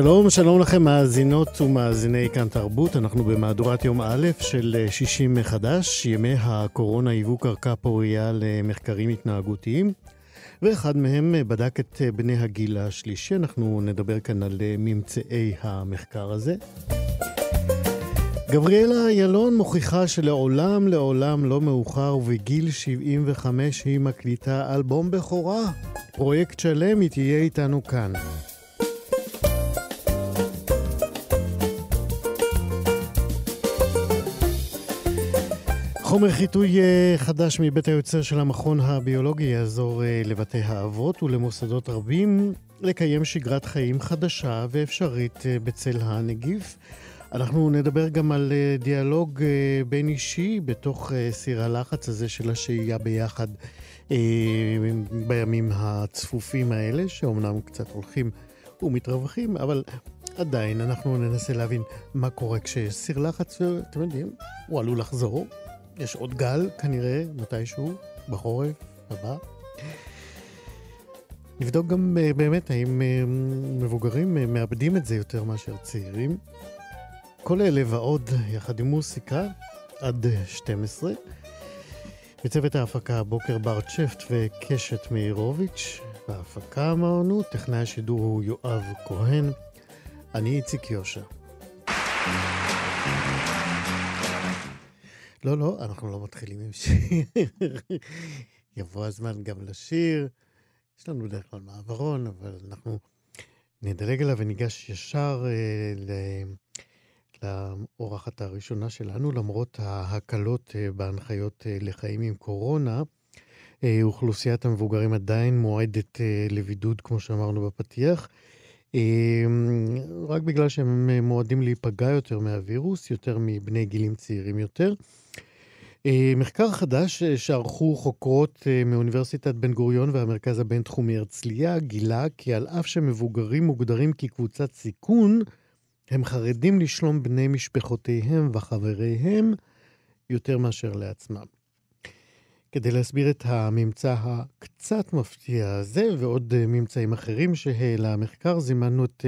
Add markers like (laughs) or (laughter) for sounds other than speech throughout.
שלום, שלום לכם מאזינות ומאזיני כאן תרבות. אנחנו במהדורת יום א' של 60 מחדש. ימי הקורונה היוו קרקע פורייה למחקרים התנהגותיים, ואחד מהם בדק את בני הגיל השלישי. אנחנו נדבר כאן על ממצאי המחקר הזה. גבריאלה ילון מוכיחה שלעולם לעולם לא מאוחר ובגיל 75 היא מקליטה אלבום בכורה. פרויקט שלם, היא תהיה איתנו כאן. חומר חיטוי אה, חדש מבית היוצר של המכון הביולוגי יעזור אה, לבתי האבות ולמוסדות רבים לקיים שגרת חיים חדשה ואפשרית אה, בצל הנגיף. אנחנו נדבר גם על דיאלוג בין אישי בתוך סיר הלחץ הזה של השהייה ביחד בימים הצפופים האלה, שאומנם קצת הולכים ומתרווחים, אבל עדיין אנחנו ננסה להבין מה קורה כשיש סיר לחץ, ואתם יודעים, הוא עלול לחזור. יש עוד גל, כנראה, מתישהו, בחורף הבא. נבדוק גם uh, באמת האם uh, מבוגרים uh, מאבדים את זה יותר מאשר צעירים. כל אלה ועוד, יחד עם מוסיקה, עד 12. בצוות ההפקה הבוקר בר צ'פט וקשת מאירוביץ', בהפקה אמרנו, טכנאי השידור הוא יואב כהן. אני איציק יושע. לא, לא, אנחנו לא מתחילים עם שיר. יבוא הזמן גם לשיר. יש לנו בדרך כלל מעברון, אבל אנחנו נדלג עליו וניגש ישר אה, ל... לאורחת הראשונה שלנו, למרות ההקלות אה, בהנחיות אה, לחיים עם קורונה. אה, אוכלוסיית המבוגרים עדיין מועדת אה, לבידוד, כמו שאמרנו בפתיח. אה, רק בגלל שהם מועדים להיפגע יותר מהווירוס, יותר מבני גילים צעירים יותר. אה, מחקר חדש אה, שערכו חוקרות אה, מאוניברסיטת בן גוריון והמרכז הבינתחומי הרצליה גילה כי על אף שמבוגרים מוגדרים כקבוצת סיכון, הם חרדים לשלום בני משפחותיהם וחבריהם יותר מאשר לעצמם. כדי להסביר את הממצא הקצת מפתיע הזה ועוד ממצאים אחרים שהעלה המחקר, זימנו את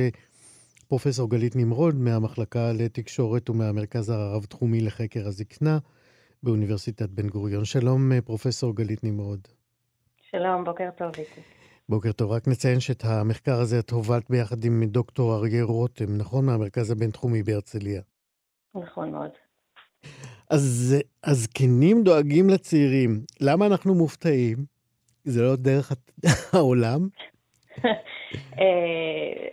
פרופסור גלית נמרוד מהמחלקה לתקשורת ומהמרכז הרב-תחומי לחקר הזקנה. באוניברסיטת בן גוריון. שלום, אה, פרופסור גלית נמרוד. שלום, בוקר טוב, איתי. בוקר טוב. רק נציין שאת המחקר הזה את הובלת ביחד עם דוקטור אריה רותם, נכון? מהמרכז הבינתחומי בהרצליה. נכון מאוד. אז הזקנים דואגים לצעירים. למה אנחנו מופתעים? זה לא דרך (laughs) העולם? אה,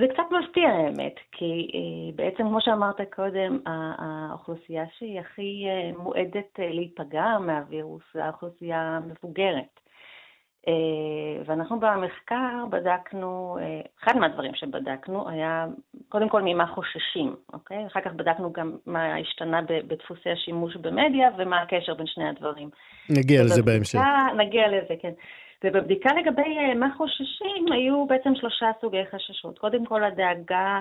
זה קצת מפתיע האמת, כי אה, בעצם כמו שאמרת קודם, האוכלוסייה שהיא הכי אה, מועדת להיפגע מהווירוס זה האוכלוסייה המבוגרת. ואנחנו במחקר בדקנו, אחד מהדברים שבדקנו היה קודם כל ממה חוששים, אוקיי? אחר כך בדקנו גם מה השתנה בדפוסי השימוש במדיה ומה הקשר בין שני הדברים. נגיע לזה בהמשך. נגיע לזה, כן. ובבדיקה לגבי אה, מה חוששים, היו בעצם שלושה סוגי חששות. קודם כל הדאגה,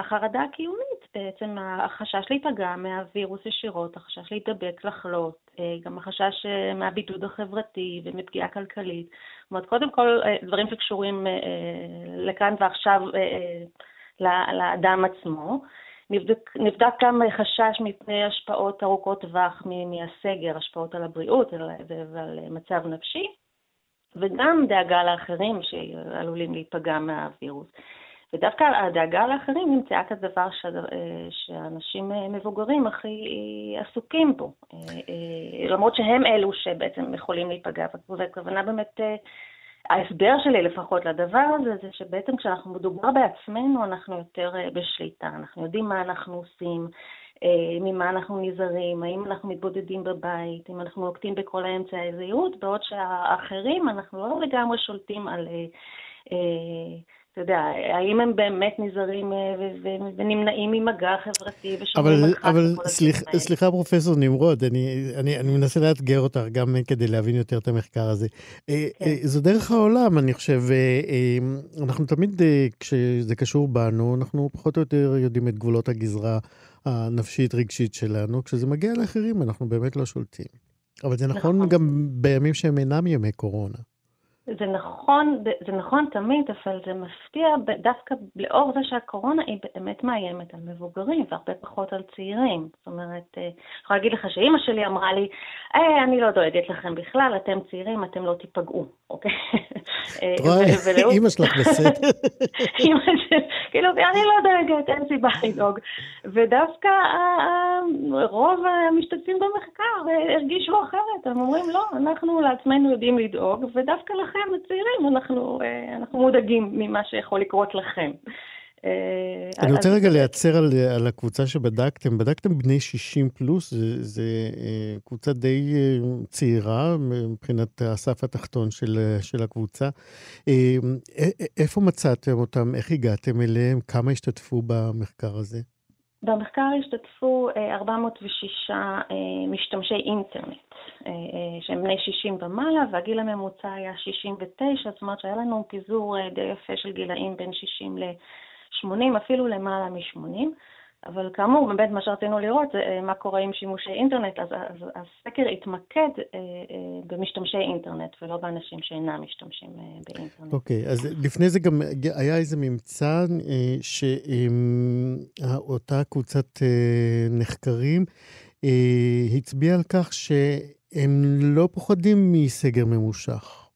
החרדה הקיומית, בעצם החשש להיפגע מהווירוס ישירות, החשש להידבק, לחלות, אה, גם החשש אה, מהבידוד החברתי ומפגיעה כלכלית. זאת אומרת, קודם כל דברים שקשורים לכאן ועכשיו לאדם עצמו. נבדק, נבדק גם חשש מפני השפעות ארוכות טווח מהסגר, השפעות על הבריאות ועל מצב נפשי. וגם דאגה לאחרים שעלולים להיפגע מהווירוס. ודווקא הדאגה לאחרים נמצאה כדבר ש... שאנשים מבוגרים הכי עסוקים בו, למרות שהם אלו שבעצם יכולים להיפגע, והכוונה באמת ההסבר שלי לפחות לדבר הזה, זה שבעצם כשאנחנו מדובר בעצמנו, אנחנו יותר אה, בשליטה. אנחנו יודעים מה אנחנו עושים, אה, ממה אנחנו נזהרים, האם אנחנו מתבודדים בבית, אם אנחנו נוקטים בכל האמצעי הזהירות, בעוד שהאחרים, אנחנו לא לגמרי שולטים על... אתה יודע, האם הם באמת נזהרים ונמנעים ממגע חברתי ושומרים מרחק? אבל, אבל סליח, סליחה, פרופסור נמרוד, אני, אני, אני מנסה לאתגר אותך גם כדי להבין יותר את המחקר הזה. אה, כן. אה, זו דרך העולם, אני חושב. אה, אנחנו תמיד, כשזה קשור בנו, אנחנו פחות או יותר יודעים את גבולות הגזרה הנפשית-רגשית שלנו. כשזה מגיע לאחרים, אנחנו באמת לא שולטים. אבל זה נכון, נכון. גם בימים שהם אינם ימי קורונה. זה נכון, זה נכון תמיד, אבל זה מפתיע דווקא לאור זה שהקורונה היא באמת מאיימת על מבוגרים והרבה פחות על צעירים. זאת אומרת, אה, אני יכולה להגיד לך שאימא שלי אמרה לי, אה, אני לא דואגת לכם בכלל, אתם צעירים, אתם לא תיפגעו, אוקיי? (laughs) אה, את רואה, אימא שלך בסדר. (laughs) אימא שלי, כאילו, אני לא דואגת, אין סיבה לדאוג. ודווקא רוב המשתתפים במחקר הרגישו אחרת, הם אומרים, לא, אנחנו לעצמנו יודעים לדאוג, ודווקא לכם, הצעירים, אנחנו, אנחנו מודאגים ממה שיכול לקרות לכם. אני רוצה רגע לייצר על, על הקבוצה שבדקתם. בדקתם בני 60 פלוס, זו קבוצה די צעירה מבחינת הסף התחתון של, של הקבוצה. איפה מצאתם אותם? איך הגעתם אליהם? כמה השתתפו במחקר הזה? במחקר השתתפו 406 משתמשי אינטרנט, שהם בני 60 ומעלה, והגיל הממוצע היה 69, זאת אומרת שהיה לנו פיזור די יפה של גילאים בין 60 ל-80, אפילו למעלה מ-80. אבל כאמור, באמת מה שרצינו לראות זה אה, מה קורה עם שימושי אינטרנט, אז, אז הסקר התמקד אה, אה, במשתמשי אינטרנט ולא באנשים שאינם משתמשים באינטרנט. אוקיי, okay, אז לפני זה גם היה איזה ממצא שאותה קבוצת נחקרים הצביעה על כך שהם לא פוחדים מסגר ממושך.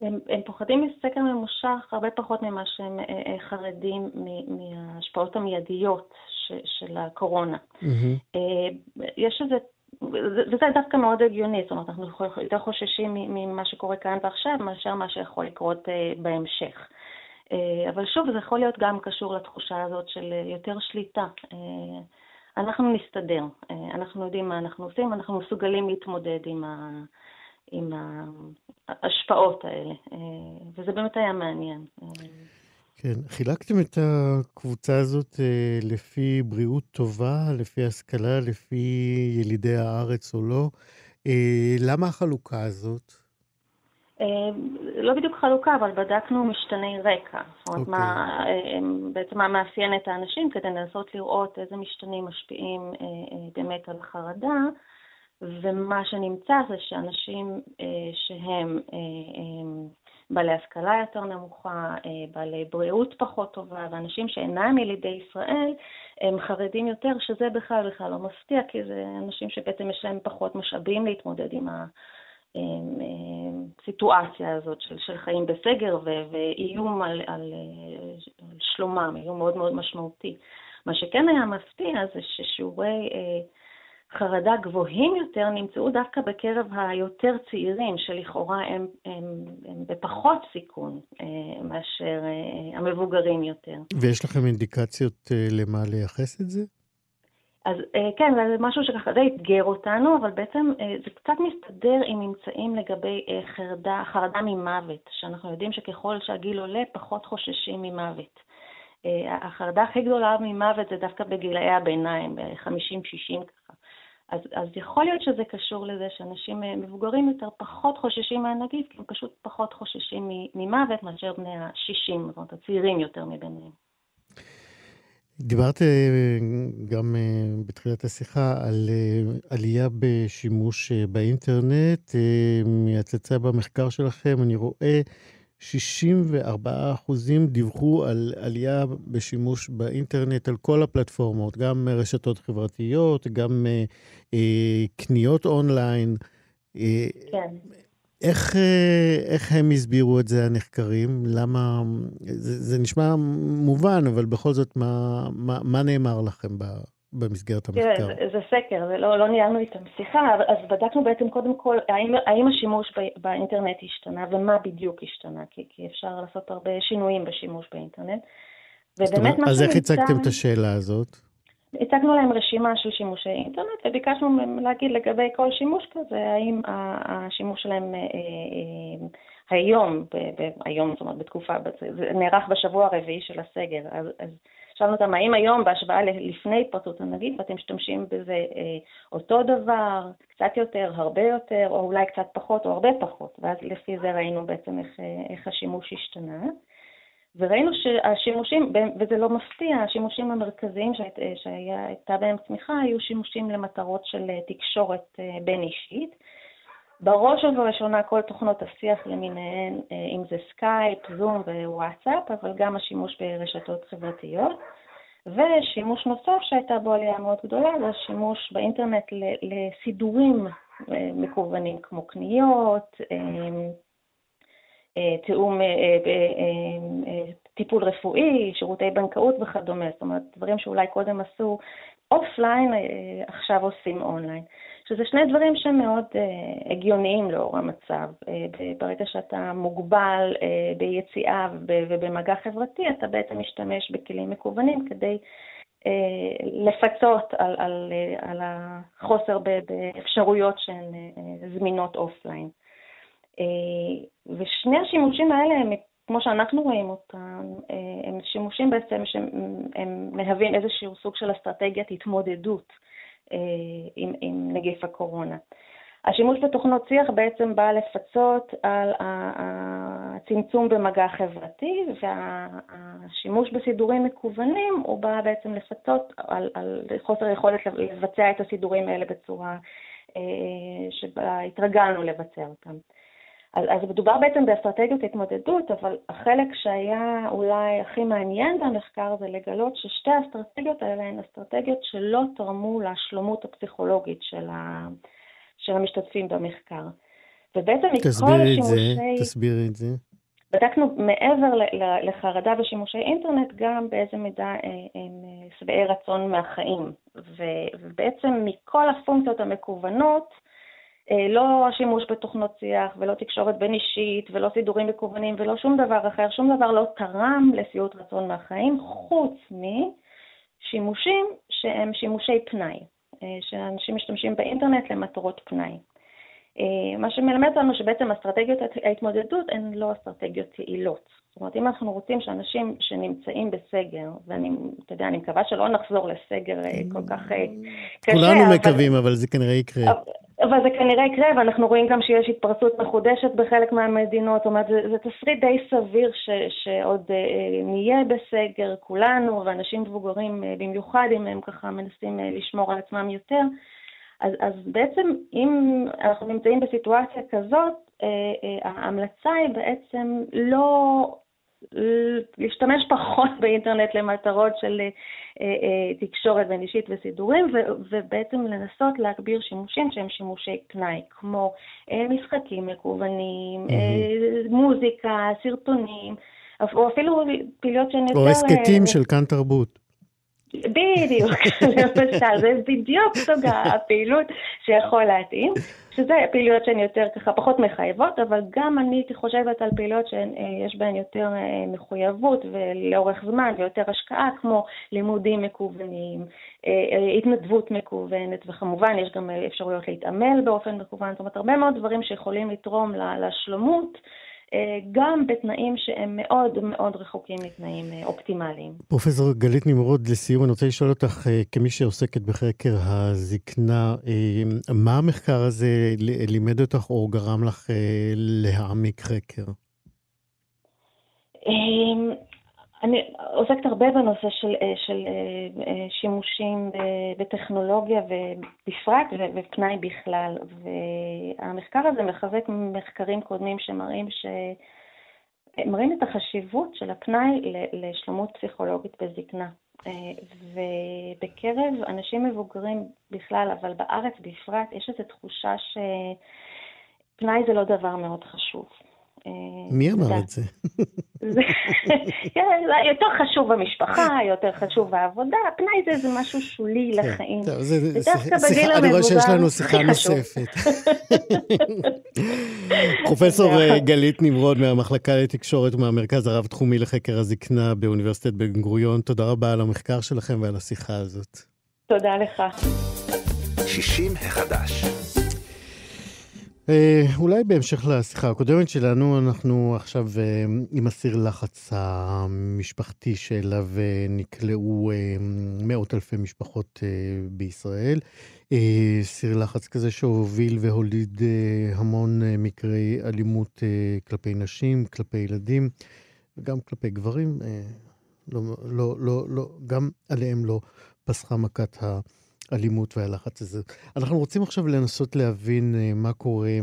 הם, הם פוחדים מסקר ממושך הרבה פחות ממה שהם חרדים מההשפעות המיידיות של הקורונה. Mm-hmm. יש איזה, וזה דווקא מאוד הגיוני, זאת אומרת, אנחנו יותר חוששים ממה שקורה כאן ועכשיו מאשר מה שיכול לקרות בהמשך. אבל שוב, זה יכול להיות גם קשור לתחושה הזאת של יותר שליטה. אנחנו נסתדר, אנחנו יודעים מה אנחנו עושים, אנחנו מסוגלים להתמודד עם ה... עם ההשפעות האלה, אה, וזה באמת היה מעניין. כן, חילקתם את הקבוצה הזאת אה, לפי בריאות טובה, לפי השכלה, לפי ילידי הארץ או לא. אה, למה החלוקה הזאת? לא בדיוק חלוקה, אבל בדקנו משתני רקע. זאת אומרת. מה, אוקיי. בעצם מה מאפיין את האנשים כדי לנסות לראות איזה משתנים משפיעים באמת על חרדה. ומה שנמצא זה שאנשים אה, שהם אה, אה, בעלי השכלה יותר נמוכה, אה, בעלי בריאות פחות טובה, ואנשים שאינם ילידי ישראל, הם חרדים יותר, שזה בכלל בכלל לא מפתיע, כי זה אנשים שבעצם יש להם פחות משאבים להתמודד עם הסיטואציה אה, הזאת של, של חיים בסגר ו, ואיום על, על, על שלומם, איום מאוד מאוד משמעותי. מה שכן היה מפתיע זה ששיעורי אה, חרדה גבוהים יותר נמצאו דווקא בקרב היותר צעירים, שלכאורה הם, הם, הם בפחות סיכון אה, מאשר אה, המבוגרים יותר. ויש לכם אינדיקציות אה, למה לייחס את זה? אז כן, זה משהו שככה די אתגר אותנו, אבל בעצם זה קצת מסתדר עם ממצאים לגבי חרדה, חרדה ממוות, שאנחנו יודעים שככל שהגיל עולה, פחות חוששים ממוות. החרדה הכי גדולה ממוות זה דווקא בגילאי הביניים, ב-50-60 אז, אז יכול להיות שזה קשור לזה שאנשים אה, מבוגרים יותר פחות חוששים מהנגיף, כי הם פשוט פחות חוששים ממוות מאשר בני ה-60, זאת אומרת, הצעירים יותר מביניהם. דיברת אה, גם אה, בתחילת השיחה על עלייה בשימוש באינטרנט. מהצצה במחקר שלכם אני רואה 64 אחוזים דיווחו על עלייה בשימוש באינטרנט על כל הפלטפורמות, גם רשתות חברתיות, גם אה, אה, קניות אונליין. אה, כן. איך, אה, איך הם הסבירו את זה, הנחקרים? למה... זה, זה נשמע מובן, אבל בכל זאת, מה, מה, מה נאמר לכם במסגרת המחקר? תראה, זה, זה סקר, זה לא, לא ניהלנו איתם שיחה, אז בדקנו בעצם קודם כל האם, האם השימוש באינטרנט השתנה ומה בדיוק השתנה, כי, כי אפשר לעשות הרבה שינויים בשימוש באינטרנט. ובאמת מה אז איך הצגתם את השאלה הזאת? הצגנו להם רשימה של שימושי אינטרנט וביקשנו מהם להגיד לגבי כל שימוש כזה, האם השימוש שלהם אה, אה, היום, היום, זאת אומרת בתקופה, זה נערך בשבוע הרביעי של הסגר, אז, אז שאלנו אותם האם היום בהשוואה לפני התפרצות הנגיף אתם משתמשים בזה אה, אותו דבר, קצת יותר, הרבה יותר, או אולי קצת פחות או הרבה פחות, ואז לפי זה ראינו בעצם איך, איך השימוש השתנה. וראינו שהשימושים, וזה לא מפתיע, השימושים המרכזיים שהייתה בהם צמיחה היו שימושים למטרות של אה, תקשורת אה, בין אישית. בראש ובראשונה כל תוכנות השיח למיניהן, אה, אם זה סקייפ, זום ווואטסאפ, אבל גם השימוש ברשתות חברתיות. ושימוש נוסף שהייתה בו עלייה מאוד גדולה זה השימוש באינטרנט לסידורים מקוונים כמו קניות, אה, תיאום, אה, אה, טיפול רפואי, שירותי בנקאות וכדומה, זאת אומרת, דברים שאולי קודם עשו offline, עכשיו עושים אונליין. שזה שני דברים שהם מאוד הגיוניים לאור המצב. ברגע שאתה מוגבל ביציאה ובמגע חברתי, אתה בעצם משתמש בכלים מקוונים כדי לפצות על, על, על החוסר באפשרויות שהן זמינות אופליין. אה, ושני השימושים האלה הם, כמו שאנחנו רואים אותם, הם שימושים בעצם שהם מהווים איזשהו סוג של אסטרטגיית התמודדות עם, עם נגיף הקורונה. השימוש בתוכנות שיח בעצם בא לפצות על הצמצום במגע חברתי, והשימוש בסידורים מקוונים הוא בא בעצם לפצות על, על חוסר יכולת לבצע את הסידורים האלה בצורה שבה התרגלנו לבצע אותם. אז, אז מדובר בעצם באסטרטגיות התמודדות, אבל החלק שהיה אולי הכי מעניין במחקר זה לגלות ששתי האסטרטגיות האלה הן אסטרטגיות שלא תרמו לשלומות הפסיכולוגית של, ה, של המשתתפים במחקר. ובעצם מכל השימושי... תסבירי את זה. בדקנו מעבר לחרדה ושימושי אינטרנט, גם באיזה מידה אה, הם אה, שבעי רצון מהחיים. ובעצם מכל הפונקציות המקוונות, לא השימוש בתוכנות שיח ולא תקשורת בין אישית ולא סידורים מקוונים ולא שום דבר אחר, שום דבר לא תרם לשביעות רצון מהחיים, חוץ משימושים שהם שימושי פנאי, אה, שאנשים משתמשים באינטרנט למטרות פנאי. אה, מה שמלמד לנו שבעצם אסטרטגיות ההתמודדות הן לא אסטרטגיות יעילות. זאת אומרת, אם אנחנו רוצים שאנשים שנמצאים בסגר, ואני, אתה יודע, אני מקווה שלא נחזור לסגר כל כך קשה. כולנו אבל... מקווים, אבל זה כנראה יקרה. אבל זה כנראה יקרה, ואנחנו רואים גם שיש התפרצות מחודשת בחלק מהמדינות, זאת אומרת, זה, זה תסריט די סביר ש, שעוד אה, נהיה בסגר כולנו, ואנשים מבוגרים אה, במיוחד, אם הם ככה מנסים אה, לשמור על עצמם יותר. אז, אז בעצם, אם אנחנו נמצאים בסיטואציה כזאת, אה, אה, ההמלצה היא בעצם לא להשתמש פחות (laughs) באינטרנט למטרות של אה, אה, תקשורת בין אישית וסידורים, ובעצם לנסות להגביר שימושים שהם שימושי פנאי, כמו אה, משחקים מקוונים, mm-hmm. מוזיקה, סרטונים, או אפילו פעילויות שהן יותר... או הסכתים של כאן תרבות. בדיוק, (laughs) למשל, זה בדיוק סוג הפעילות שיכול להתאים, שזה פעילויות שהן יותר ככה פחות מחייבות, אבל גם אני הייתי חושבת על פעילויות שיש בהן יותר אה, מחויבות ולאורך זמן ויותר השקעה, כמו לימודים מקוונים, אה, אה, התנדבות מקוונת, וכמובן יש גם אפשרויות להתעמל באופן מקוון, זאת אומרת הרבה מאוד דברים שיכולים לתרום לשלומות. אה, גם בתנאים שהם מאוד מאוד רחוקים מתנאים אה, אופטימליים. פרופסור גלית נמרוד, לסיום אני רוצה לשאול אותך, אה, כמי שעוסקת בחקר הזקנה, מה המחקר הזה לימד אותך או גרם לך להעמיק חקר? אני עוסקת הרבה בנושא של, אה, של אה, אה, שימושים בטכנולוגיה ובפרט ופנאי בכלל, והמחקר הזה מחזק מחקרים קודמים שמראים ש... מראים את החשיבות של הפנאי לשלמות פסיכולוגית בזקנה. ובקרב אנשים מבוגרים בכלל, אבל בארץ בפרט, יש איזו תחושה שפנאי זה לא דבר מאוד חשוב. מי אמר את זה? (laughs) כן, יותר חשוב במשפחה, יותר חשוב בעבודה, הפנאי זה משהו שולי כן, לחיים. ודווקא בגיל המבוגר, אני רואה שיש לנו שיחה נוספת. (laughs) פרופסור אה, גלית נמרוד מהמחלקה לתקשורת ומהמרכז הרב-תחומי לחקר הזקנה באוניברסיטת בן גוריון, תודה רבה על המחקר שלכם ועל השיחה הזאת. תודה לך. 60 החדש. אה, אולי בהמשך לשיחה הקודמת שלנו, אנחנו עכשיו אה, עם הסיר לחץ המשפחתי שאליו אה, נקלעו מאות אלפי משפחות בישראל. סיר לחץ כזה שהוביל והוליד המון מקרי אלימות כלפי נשים, כלפי ילדים וגם כלפי גברים. לא, לא, לא, לא, גם עליהם לא פסחה מכת ה... האלימות והלחץ הזה. אנחנו רוצים עכשיו לנסות להבין uh, מה קורה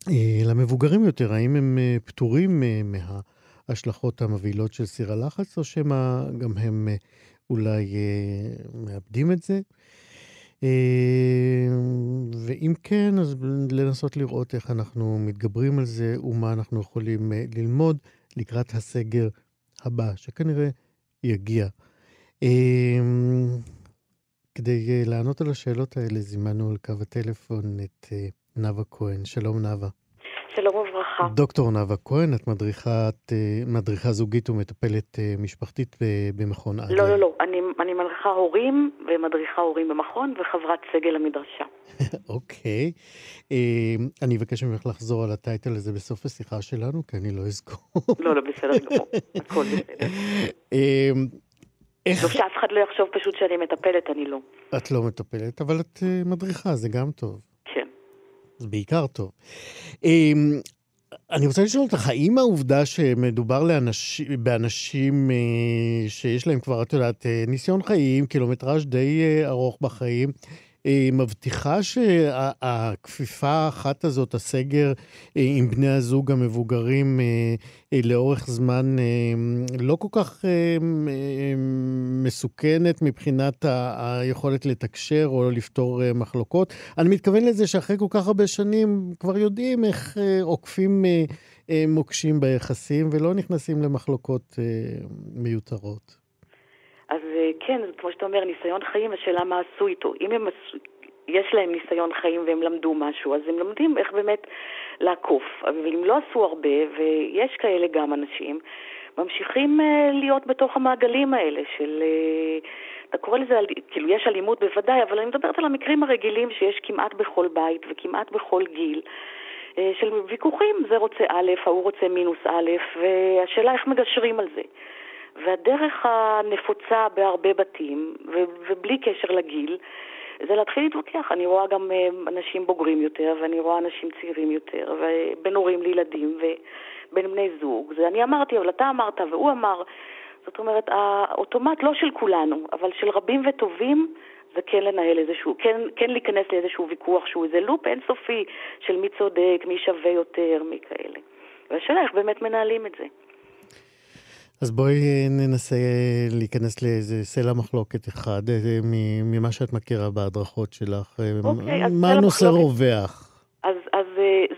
uh, למבוגרים יותר, האם הם uh, פטורים מההשלכות המבהילות של סיר הלחץ, או שמא גם הם אולי מאבדים את זה? ואם כן, אז לנסות לראות איך אנחנו מתגברים על זה ומה אנחנו יכולים ללמוד לקראת הסגר הבא, שכנראה יגיע. כדי uh, לענות על השאלות האלה, זימנו על קו הטלפון את uh, נאוה כהן. שלום נאוה. שלום וברכה. דוקטור נאוה כהן, את מדריכת, uh, מדריכה זוגית ומטפלת משפחתית במכון אדלר. לא, לא, לא. אני, אני מדריכה הורים ומדריכה הורים במכון וחברת סגל המדרשה. (laughs) אוקיי. okay. uh, אני אבקש ממך לחזור על הטייטל הזה בסוף השיחה שלנו, כי אני לא אזכור. לא, לא, בסדר גמור. הכל בסדר. (laughs) איך... טוב שאף אחד לא יחשוב פשוט שאני מטפלת, אני לא. את לא מטפלת, אבל את uh, מדריכה, זה גם טוב. כן. זה בעיקר טוב. Um, אני רוצה לשאול אותך, האם העובדה שמדובר לאנש... באנשים uh, שיש להם כבר, את יודעת, uh, ניסיון חיים, קילומטראז' די ארוך בחיים, אה, מבטיחה שהכפיפה האחת הזאת, הסגר אה, עם בני הזוג המבוגרים אה, לאורך זמן, לא כל כך מסוכנת מבחינת היכולת לתקשר או לפתור מחלוקות. אני מתכוון לזה שאחרי כל כך הרבה שנים כבר יודעים איך עוקפים מוקשים ביחסים ולא נכנסים למחלוקות מיותרות. אז אה, כן, כמו שאתה אומר, ניסיון חיים, השאלה מה עשו איתו. אם הם עשו, יש להם ניסיון חיים והם למדו משהו, אז הם לומדים איך באמת לעקוף. אבל אם לא עשו הרבה, ויש כאלה גם אנשים, ממשיכים uh, להיות בתוך המעגלים האלה של... Uh, אתה קורא לזה, כאילו יש אלימות בוודאי, אבל אני מדברת על המקרים הרגילים שיש כמעט בכל בית וכמעט בכל גיל. של ויכוחים, זה רוצה א', ההוא רוצה מינוס א', והשאלה איך מגשרים על זה. והדרך הנפוצה בהרבה בתים, ו- ובלי קשר לגיל, זה להתחיל להתווכח. אני רואה גם אה, אנשים בוגרים יותר, ואני רואה אנשים צעירים יותר, ובין הורים לילדים, ובין בני זוג. זה אני אמרתי, אבל אתה אמרת, והוא אמר. זאת אומרת, האוטומט לא של כולנו, אבל של רבים וטובים, זה כן לנהל איזשהו, כן, כן להיכנס לאיזשהו ויכוח שהוא איזה לופ אינסופי של מי צודק, מי שווה יותר, מי כאלה. והשאלה איך באמת מנהלים את זה. אז בואי אה, ננסה אה, להיכנס לאיזה סלע מחלוקת אחד, אה, ממה שאת מכירה בהדרכות שלך. אוקיי, אז מה הנושא רווח? אז, אז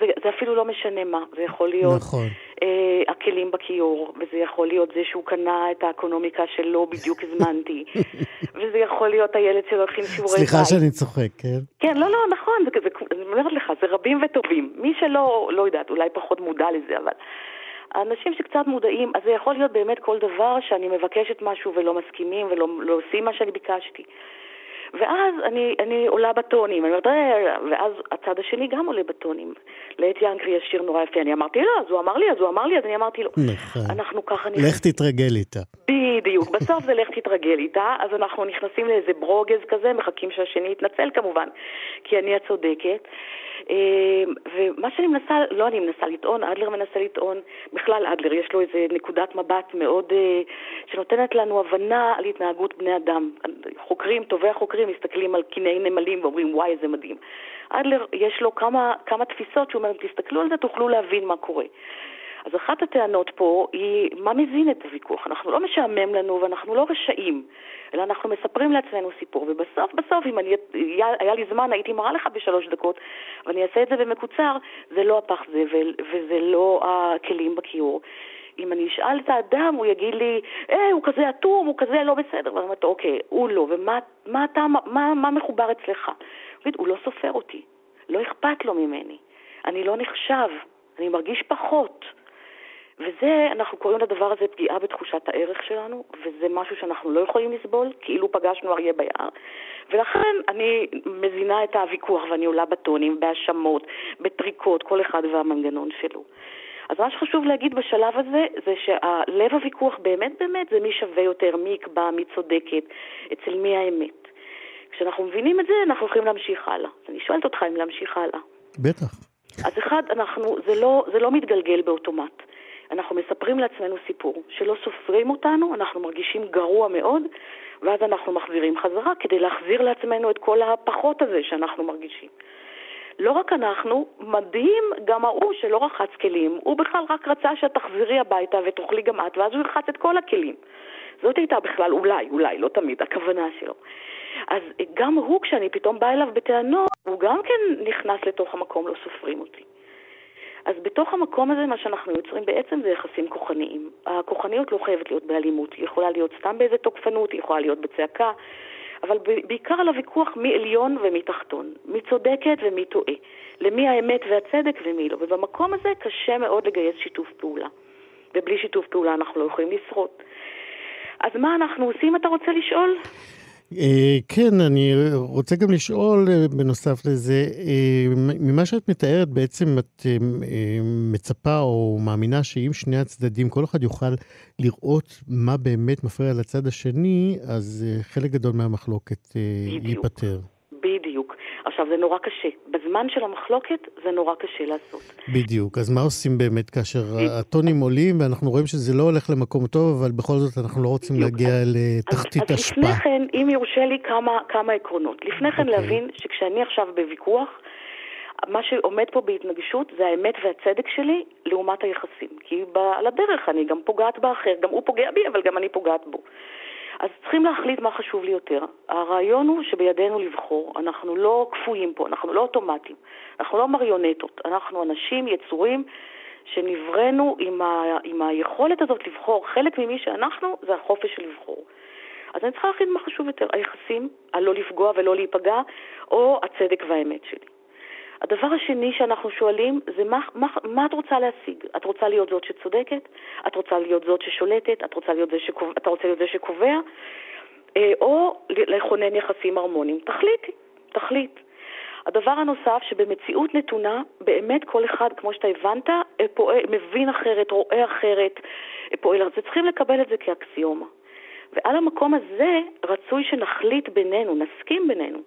זה, זה אפילו לא משנה מה, זה יכול להיות נכון. אה, הכלים בכיור, וזה יכול להיות זה שהוא קנה את האקונומיקה שלא בדיוק הזמנתי, (laughs) וזה יכול להיות הילד שלו הכין שיעורי בית. סליחה שאני צוחק, כן? כן, לא, לא, נכון, זה, זה, אני אומרת לך, זה רבים וטובים. מי שלא, לא יודעת, אולי פחות מודע לזה, אבל האנשים שקצת מודעים, אז זה יכול להיות באמת כל דבר שאני מבקשת משהו ולא מסכימים ולא לא עושים מה שאני ביקשתי. ואז אני, אני עולה בטונים, אני אומרת, אה, ואז הצד השני גם עולה בטונים. לעת ינקרי יש שיר נורא יפה, אני אמרתי לו, לא, אז הוא אמר לי, אז הוא אמר לי, אז אני אמרתי לו. נכון. אנחנו ככה נכנסים. לך תתרגל איתה. בדיוק, בסוף זה לך תתרגל איתה, אז אנחנו נכנסים לאיזה ברוגז כזה, מחכים שהשני יתנצל כמובן, כי אני הצודקת. אמ, ומה שאני מנסה, לא אני מנסה לטעון, אדלר מנסה לטעון, בכלל אדלר יש לו איזה נקודת מבט מאוד, אה, שנותנת לנו הבנה על התנהגות בני אדם. חוקרים, טובי החוקרים, מסתכלים על קיני נמלים ואומרים וואי איזה מדהים. אדלר יש לו כמה, כמה תפיסות שהוא אומר, תסתכלו על זה, תוכלו להבין מה קורה. אז אחת הטענות פה היא מה מזין את הוויכוח. אנחנו לא משעמם לנו ואנחנו לא רשעים, אלא אנחנו מספרים לעצמנו סיפור, ובסוף בסוף, אם אני, היה לי זמן, הייתי מראה לך בשלוש דקות, ואני אעשה את זה במקוצר, זה לא הפח זבל וזה לא הכלים בכיור. אם אני אשאל את האדם, הוא יגיד לי, אה, הוא כזה אטום, הוא כזה לא בסדר. ואני אומרת, אוקיי, הוא לא, ומה מה אתה, מה, מה מחובר אצלך? הוא יגיד, הוא לא סופר אותי, לא אכפת לו ממני, אני לא נחשב, אני מרגיש פחות. וזה, אנחנו קוראים לדבר הזה פגיעה בתחושת הערך שלנו, וזה משהו שאנחנו לא יכולים לסבול, כאילו פגשנו אריה ביער. ולכן אני מזינה את הוויכוח ואני עולה בטונים, בהאשמות, בטריקות, כל אחד והמנגנון שלו. אז מה שחשוב להגיד בשלב הזה, זה שהלב הוויכוח באמת באמת זה מי שווה יותר, מי יקבע, מי צודקת, אצל מי האמת. כשאנחנו מבינים את זה, אנחנו יכולים להמשיך הלאה. אני שואלת אותך אם להמשיך הלאה. בטח. אז אחד, אנחנו, זה לא, זה לא מתגלגל באוטומט. אנחנו מספרים לעצמנו סיפור. שלא סופרים אותנו, אנחנו מרגישים גרוע מאוד, ואז אנחנו מחזירים חזרה כדי להחזיר לעצמנו את כל הפחות הזה שאנחנו מרגישים. לא רק אנחנו, מדהים גם ההוא שלא רחץ כלים, הוא בכלל רק רצה שאת תחזרי הביתה ותאכלי גם את, ואז הוא ירחץ את כל הכלים. זאת הייתה בכלל, אולי, אולי, לא תמיד, הכוונה שלו. אז גם הוא, כשאני פתאום באה אליו בטענות, הוא גם כן נכנס לתוך המקום, לא סופרים אותי. אז בתוך המקום הזה, מה שאנחנו יוצרים בעצם זה יחסים כוחניים. הכוחניות לא חייבת להיות באלימות, היא יכולה להיות סתם באיזה תוקפנות, היא יכולה להיות בצעקה, אבל בעיקר על הוויכוח מי עליון ומי תחתון, מי צודקת ומי טועה, למי האמת והצדק ומי לא. ובמקום הזה קשה מאוד לגייס שיתוף פעולה. ובלי שיתוף פעולה אנחנו לא יכולים לשרוד. אז מה אנחנו עושים, אתה רוצה לשאול? אה, כן, אני רוצה גם לשאול אה, בנוסף לזה, אה, ממה שאת מתארת בעצם את מצפה או מאמינה שאם שני הצדדים, כל אחד יוכל לראות מה באמת מפריע לצד השני, אז חלק גדול מהמחלוקת ייפתר. זה נורא קשה. בזמן של המחלוקת זה נורא קשה לעשות. בדיוק. אז מה עושים באמת כאשר הטונים עולים ואנחנו רואים שזה לא הולך למקום טוב, אבל בכל זאת אנחנו לא רוצים בדיוק. להגיע אז, לתחתית השפעה? אז לפני כן, אם יורשה לי כמה, כמה עקרונות. לפני כן okay. אוקיי. להבין שכשאני עכשיו בוויכוח, מה שעומד פה בהתנגשות זה האמת והצדק שלי לעומת היחסים. כי על הדרך אני גם פוגעת באחר, גם הוא פוגע בי, אבל גם אני פוגעת בו. אז צריכים להחליט מה חשוב לי יותר. הרעיון הוא שבידינו לבחור. אנחנו לא קפואים פה, אנחנו לא אוטומטים, אנחנו לא מריונטות. אנחנו אנשים, יצורים, שנבראנו עם, ה, עם היכולת הזאת לבחור. חלק ממי שאנחנו זה החופש של לבחור. אז אני צריכה להחליט מה חשוב יותר, היחסים, הלא לפגוע ולא להיפגע, או הצדק והאמת שלי. הדבר השני שאנחנו שואלים זה מה, מה, מה את רוצה להשיג? את רוצה להיות זאת שצודקת? את רוצה להיות זאת ששולטת? את רוצה להיות זה שקובע, אתה רוצה להיות זה שקובע? אה, או לכונן יחסים הרמוניים? תחליטי, תחליט. הדבר הנוסף, שבמציאות נתונה, באמת כל אחד, כמו שאתה הבנת, אה, פועל, מבין אחרת, רואה אחרת, אה, פועל, אז צריכים לקבל את זה כאקסיומה. ועל המקום הזה רצוי שנחליט בינינו, נסכים בינינו,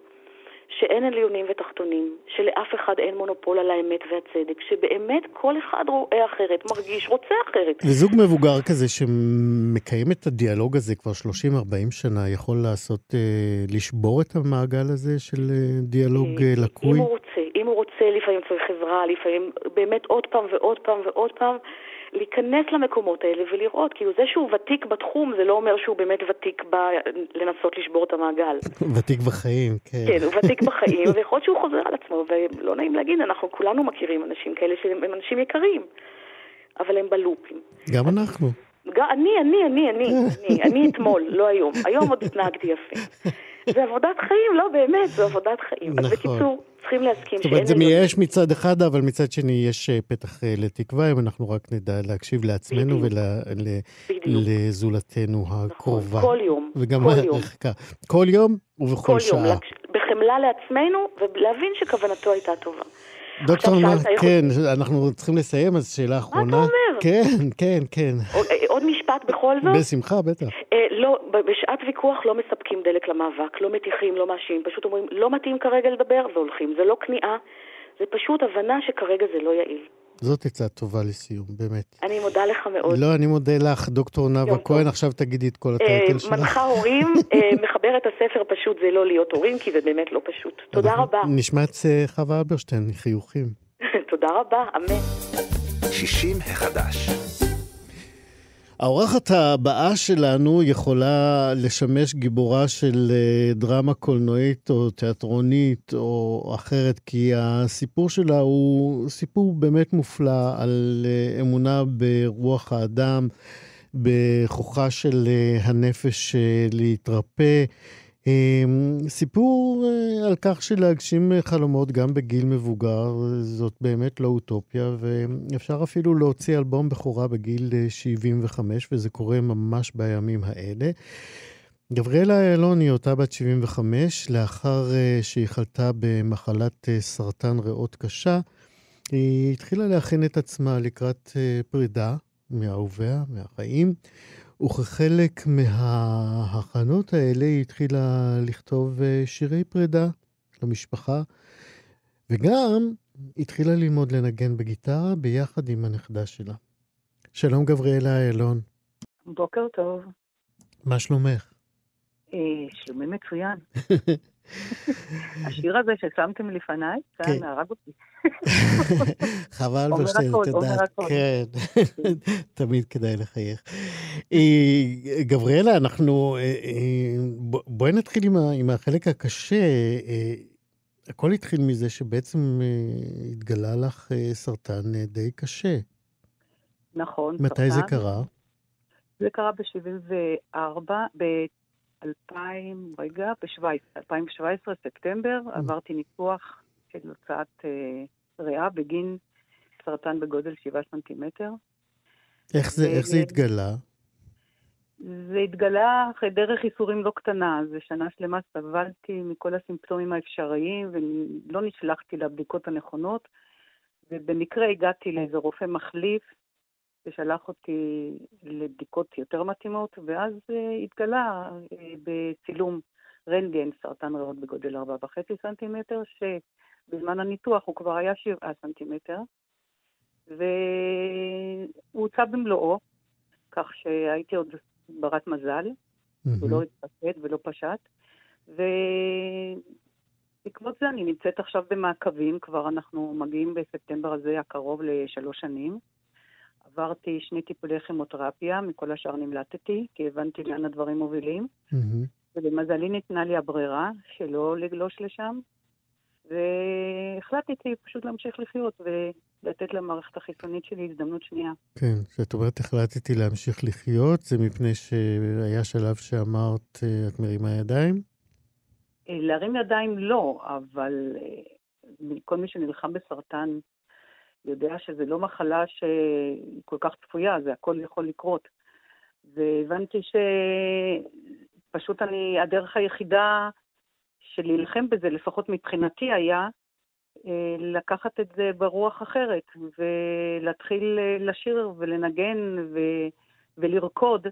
שאין עליונים ותחתונים, שלאף אחד אין מונופול על האמת והצדק, שבאמת כל אחד רואה אחרת, מרגיש, רוצה אחרת. וזוג מבוגר כזה שמקיים את הדיאלוג הזה כבר 30-40 שנה, יכול לעשות, אה, לשבור את המעגל הזה של אה, דיאלוג אה, לקוי? אם הוא רוצה, אם הוא רוצה, לפעמים צריך עזרה, לפעמים באמת עוד פעם ועוד פעם ועוד פעם. להיכנס למקומות האלה ולראות, כאילו זה שהוא ותיק בתחום זה לא אומר שהוא באמת ותיק ב... לנסות לשבור את המעגל. (laughs) ותיק בחיים, כן. כן, הוא ותיק (laughs) בחיים, ויכול להיות שהוא חוזר על עצמו, ולא נעים להגיד, אנחנו כולנו מכירים אנשים כאלה שהם אנשים יקרים, אבל הם בלופים. גם אנחנו. אני, אני, אני, אני, אני, אני אתמול, (laughs) לא היום. היום עוד התנהגתי יפה. זה עבודת חיים, לא באמת, זו עבודת חיים. נכון. אז בקיצור, צריכים להסכים שאין... זאת אומרת, זה מייאש מצד אחד, אבל מצד שני יש אה, פתח אה, לתקווה, אם אנחנו רק נדע להקשיב לעצמנו ולזולתנו הקרובה. כל יום. וגם הרחקה. (laughs) כל יום ובכל שעה. בחמלה לעצמנו, ולהבין שכוונתו הייתה טובה. דוקטור נועה, כן, אנחנו צריכים לסיים, אז שאלה אחרונה. מה אתה אומר? כן, כן, כן. עוד משפט בכל זאת? בשמחה, בטח. אה, לא, בשעת ויכוח לא מספקים דלק למאבק, לא מטיחים, לא מאשימים, פשוט אומרים, לא מתאים כרגע לדבר והולכים. זה לא כניעה, זה פשוט הבנה שכרגע זה לא יעיל. זאת עצה טובה לסיום, באמת. אני מודה לך מאוד. לא, אני מודה לך, דוקטור נאוה כהן, עכשיו תגידי את כל אה, הטייטל שלך. מנחה הורים, (laughs) מחבר את הספר פשוט זה לא להיות הורים, כי זה באמת לא פשוט. תודה רבה. נשמע את חווה אלברשטיין, חיוכים. (laughs) תודה רבה, אמן. 60 החדש. האורחת הבאה שלנו יכולה לשמש גיבורה של אה, דרמה קולנועית או תיאטרונית או אחרת, כי הסיפור שלה הוא סיפור באמת מופלא על אה, אמונה ברוח האדם, בכוחה של אה, הנפש להתרפא. אמ, סיפור אה, על כך שלהגשים חלומות גם בגיל מבוגר, זאת באמת לא אוטופיה, ואפשר אפילו להוציא אלבום בכורה בגיל 75, אה, וזה קורה ממש בימים האלה. גבריאלה איילון היא אותה בת 75, לאחר אה, שהיא חלתה במחלת סרטן ריאות קשה, היא התחילה להכין את עצמה לקראת פרידה מאהוביה, מהחיים. וכחלק מההכנות האלה היא התחילה לכתוב אה, שירי פרידה למשפחה, וגם התחילה ללמוד לנגן בגיטרה ביחד עם הנכדה שלה. שלום גבריאלה איילון. בוקר טוב. מה שלומך? אה, שלומי מצוין. (laughs) (laughs) השיר הזה ששמתם לפניי, כאן כן. הרג אותי. (laughs) חבל בשביל, את יודעת, כן, (laughs) תמיד כדאי לחייך. אה, גבריאלה, אנחנו, אה, בואי נתחיל עם החלק הקשה. הכל התחיל מזה שבעצם התגלה לך סרטן די קשה. נכון. מתי זה קרה? זה קרה ב-74, 2000, רגע, ב-17, 2017, ספטמבר, mm. עברתי ניתוח של הוצאת אה, ריאה בגין סרטן בגודל 7 סנטימטר. איך זה, ו- איך זה התגלה? זה התגלה אחרי דרך ייסורים לא קטנה. זה שנה שלמה סבלתי מכל הסימפטומים האפשריים ולא נשלחתי לבדיקות הנכונות. ובמקרה הגעתי לאיזה רופא מחליף ששלח אותי לבדיקות יותר מתאימות, ואז uh, התגלה uh, בצילום רנטגן סרטן ריאות בגודל 4.5 סנטימטר, שבזמן הניתוח הוא כבר היה 7 סנטימטר, והוא הוצא במלואו, כך שהייתי עוד ברת מזל, mm-hmm. הוא לא התפשט ולא פשט, ובעקבות זה אני נמצאת עכשיו במעקבים, כבר אנחנו מגיעים בספטמבר הזה הקרוב לשלוש שנים. עברתי שני טיפולי כימותרפיה, מכל השאר נמלטתי, כי הבנתי לאן הדברים מובילים. Mm-hmm. ולמזלי ניתנה לי הברירה שלא לגלוש לשם, והחלטתי פשוט להמשיך לחיות ולתת למערכת החיסונית שלי הזדמנות שנייה. כן, כשאת אומרת החלטתי להמשיך לחיות, זה מפני שהיה שלב שאמרת, אה, את מרימה ידיים? אה, להרים ידיים לא, אבל אה, כל מי שנלחם בסרטן יודע שזו לא מחלה שהיא כל כך צפויה, זה הכל יכול לקרות. והבנתי שפשוט אני, הדרך היחידה של להילחם בזה, לפחות מבחינתי, היה אה, לקחת את זה ברוח אחרת, ולהתחיל אה, לשיר ולנגן ו, ולרקוד,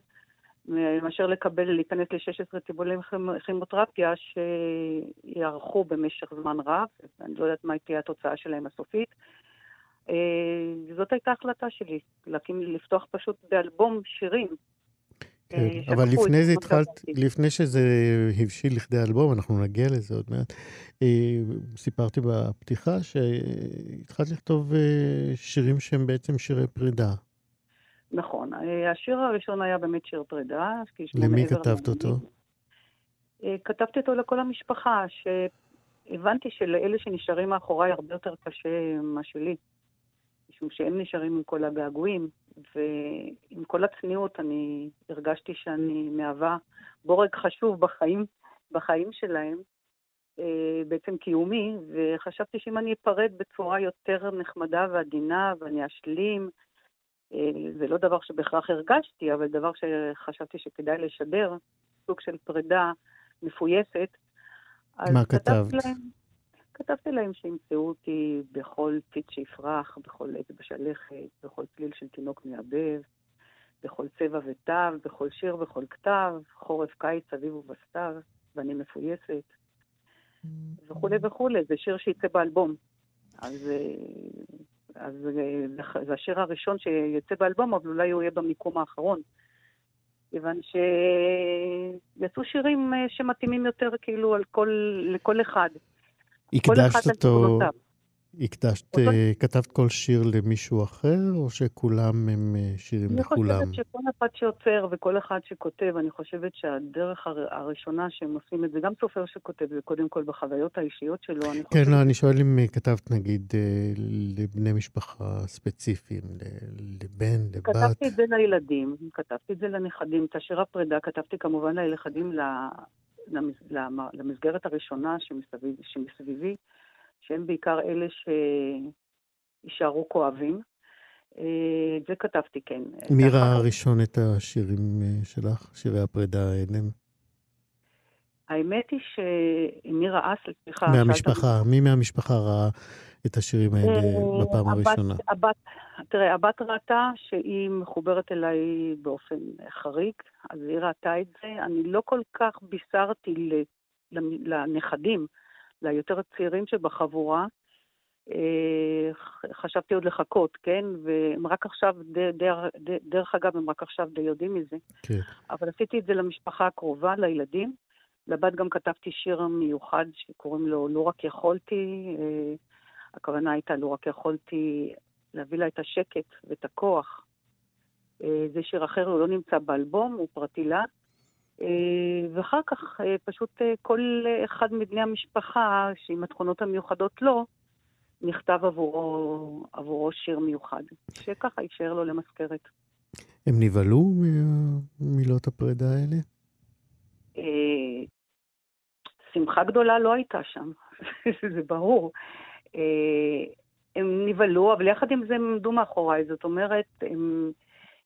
מאשר לקבל, להיכנס ל-16 טיבולים כימותרפיה שיארכו במשך זמן רב, אני לא יודעת מה תהיה התוצאה שלהם הסופית. אה, זאת הייתה החלטה שלי, להקים, לפתוח פשוט באלבום שירים. כן, אה, אבל לפני זה התחלת, לפני שזה הבשיל לכדי אלבום, אנחנו נגיע לזה עוד מעט, אה, סיפרתי בפתיחה שהתחלת לכתוב שירים שהם בעצם שירי פרידה. נכון, השיר הראשון היה באמת שיר פרידה. למי כתבת אותו? כתבתי אותו לכל המשפחה, שהבנתי שלאלה שנשארים מאחוריי הרבה יותר קשה ממה שלי. משום שהם נשארים עם כל הגעגועים, ועם כל הצניעות אני הרגשתי שאני מהווה בורג חשוב בחיים, בחיים שלהם, אה, בעצם קיומי, וחשבתי שאם אני אפרד בצורה יותר נחמדה ועדינה ואני אשלים, אה, זה לא דבר שבהכרח הרגשתי, אבל דבר שחשבתי שכדאי לשדר, סוג של פרידה מפויסת. מה כתבת? להם, כתבתי להם שימצאו אותי בכל ציץ שיפרח, בכל עץ בשלכת, בכל צליל של תינוק מעבב, בכל צבע ותו, בכל שיר וכל כתב, חורף, קיץ, אביב ובסתיו, ואני מפויסת, וכולי וכולי. זה שיר שיצא באלבום. אז, אז זה השיר הראשון שיצא באלבום, אבל אולי הוא יהיה במיקום האחרון. כיוון שיצאו שירים שמתאימים יותר כאילו כל, לכל אחד. הקדשת אותו, הקדשת, אותו... כתבת כל שיר למישהו אחר, או שכולם הם שירים אני לכולם? אני חושבת שכל אחד שיוצר וכל אחד שכותב, אני חושבת שהדרך הר... הראשונה שהם עושים את זה, גם סופר שכותב, זה קודם כל בחוויות האישיות שלו. אני כן, לא, אני שואל אם כתבת נגיד לבני משפחה ספציפיים, לבן, לבת. כתבתי את זה לילדים, כתבתי את זה לנכדים. את השיר הפרידה כתבתי כמובן לילדים למסגרת הראשונה שמסביב, שמסביבי. שהם בעיקר אלה שיישארו כואבים. אה, את זה כתבתי, כן. מי ראה ראשון את השירים אה, שלך, שירי הפרידה האלה? האמת היא שמי ראה, סליחה... מהמשפחה, מי מהמשפחה ראה את השירים האלה אה, בפעם הראשונה? הבת, תראה, הבת ראתה שהיא מחוברת אליי באופן חריג, אז היא ראתה את זה. אני לא כל כך בישרתי לנכדים. ליותר צעירים שבחבורה. אה, חשבתי עוד לחכות, כן? והם רק עכשיו, דרך, דרך אגב, הם רק עכשיו די יודעים מזה. כן. אבל עשיתי את זה למשפחה הקרובה, לילדים. לבת גם כתבתי שיר מיוחד שקוראים לו "לא רק יכולתי". אה, הכוונה הייתה "לא רק יכולתי להביא לה את השקט ואת הכוח". אה, זה שיר אחר, הוא לא נמצא באלבום, הוא פרטי לה. אה, ואחר כך פשוט כל אחד מבני המשפחה, שעם התכונות המיוחדות לו, נכתב עבורו, עבורו שיר מיוחד, שככה יישאר לו למזכרת. הם נבהלו ממילות הפרידה האלה? שמחה גדולה לא הייתה שם, (laughs) זה ברור. הם נבהלו, אבל יחד עם זה הם עמדו מאחוריי, זאת אומרת, הם...